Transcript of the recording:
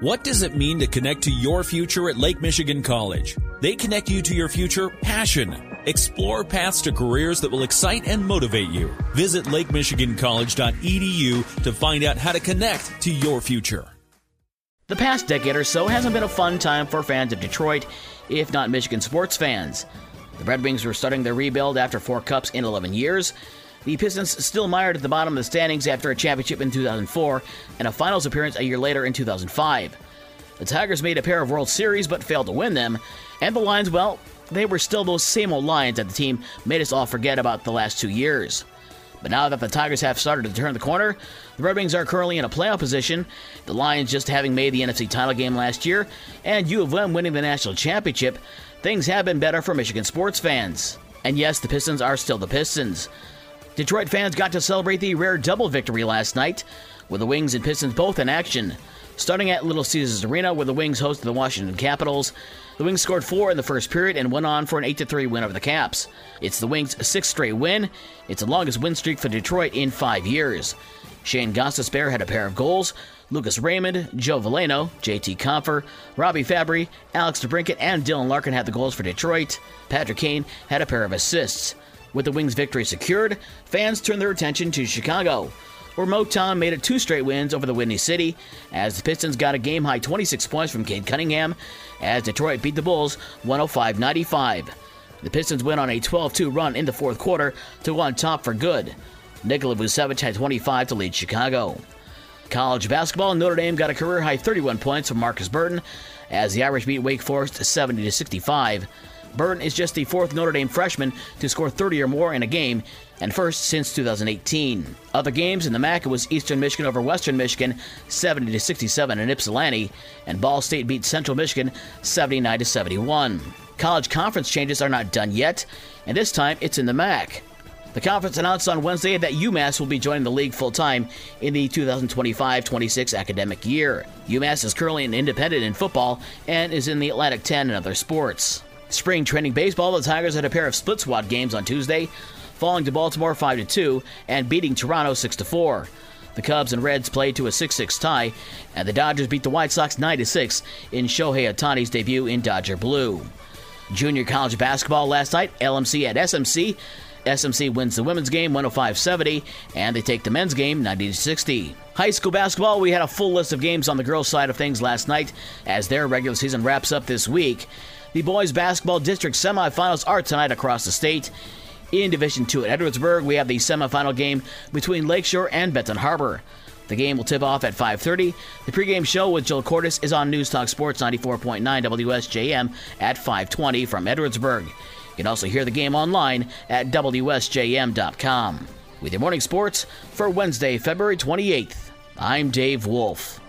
What does it mean to connect to your future at Lake Michigan College? They connect you to your future passion. Explore paths to careers that will excite and motivate you. Visit lakemichigancollege.edu to find out how to connect to your future. The past decade or so hasn't been a fun time for fans of Detroit, if not Michigan sports fans. The Red Wings were starting their rebuild after four cups in 11 years. The Pistons still mired at the bottom of the standings after a championship in 2004 and a finals appearance a year later in 2005. The Tigers made a pair of World Series but failed to win them. And the Lions, well, they were still those same old Lions that the team made us all forget about the last two years. But now that the Tigers have started to turn the corner, the Red Wings are currently in a playoff position, the Lions just having made the NFC title game last year, and U of M winning the national championship, things have been better for Michigan sports fans. And yes, the Pistons are still the Pistons. Detroit fans got to celebrate the rare double victory last night, with the Wings and Pistons both in action. Starting at Little Caesars Arena, where the Wings hosted the Washington Capitals, the Wings scored four in the first period and went on for an 8 3 win over the Caps. It's the Wings' sixth straight win. It's the longest win streak for Detroit in five years. Shane Gostisbehere had a pair of goals. Lucas Raymond, Joe Veleno, JT Compher, Robbie Fabbri, Alex DeBrincat, and Dylan Larkin had the goals for Detroit. Patrick Kane had a pair of assists. With the Wings' victory secured, fans turned their attention to Chicago, where Motown made it two straight wins over the Windy City, as the Pistons got a game high 26 points from Cade Cunningham, as Detroit beat the Bulls 105 95. The Pistons went on a 12 2 run in the fourth quarter to go on top for good. Nikola Vucevic had 25 to lead Chicago. College basketball, Notre Dame got a career high 31 points from Marcus Burton as the Irish beat Wake Forest 70 65. Burton is just the fourth Notre Dame freshman to score 30 or more in a game, and first since 2018. Other games in the MAC was Eastern Michigan over Western Michigan, 70 to 67 in Ypsilanti, and Ball State beat Central Michigan 79 to 71. College conference changes are not done yet, and this time it's in the MAC. The conference announced on Wednesday that UMass will be joining the league full time in the 2025 26 academic year. UMass is currently an independent in football and is in the Atlantic 10 in other sports. Spring training baseball, the Tigers had a pair of split squad games on Tuesday, falling to Baltimore 5 2 and beating Toronto 6 4. The Cubs and Reds played to a 6 6 tie, and the Dodgers beat the White Sox 9 6 in Shohei Ohtani's debut in Dodger Blue. Junior college basketball last night, LMC at SMC. SMC wins the women's game 105 70, and they take the men's game 90 60. High school basketball, we had a full list of games on the girls' side of things last night as their regular season wraps up this week. The boys basketball district semifinals are tonight across the state. In Division 2 at Edwardsburg, we have the semifinal game between Lakeshore and Benton Harbor. The game will tip off at 5:30. The pregame show with Jill Cordes is on News Talk Sports 94.9 WSJM at 5:20 from Edwardsburg. You can also hear the game online at WSJM.com. With your morning sports for Wednesday, February 28th, I'm Dave Wolf.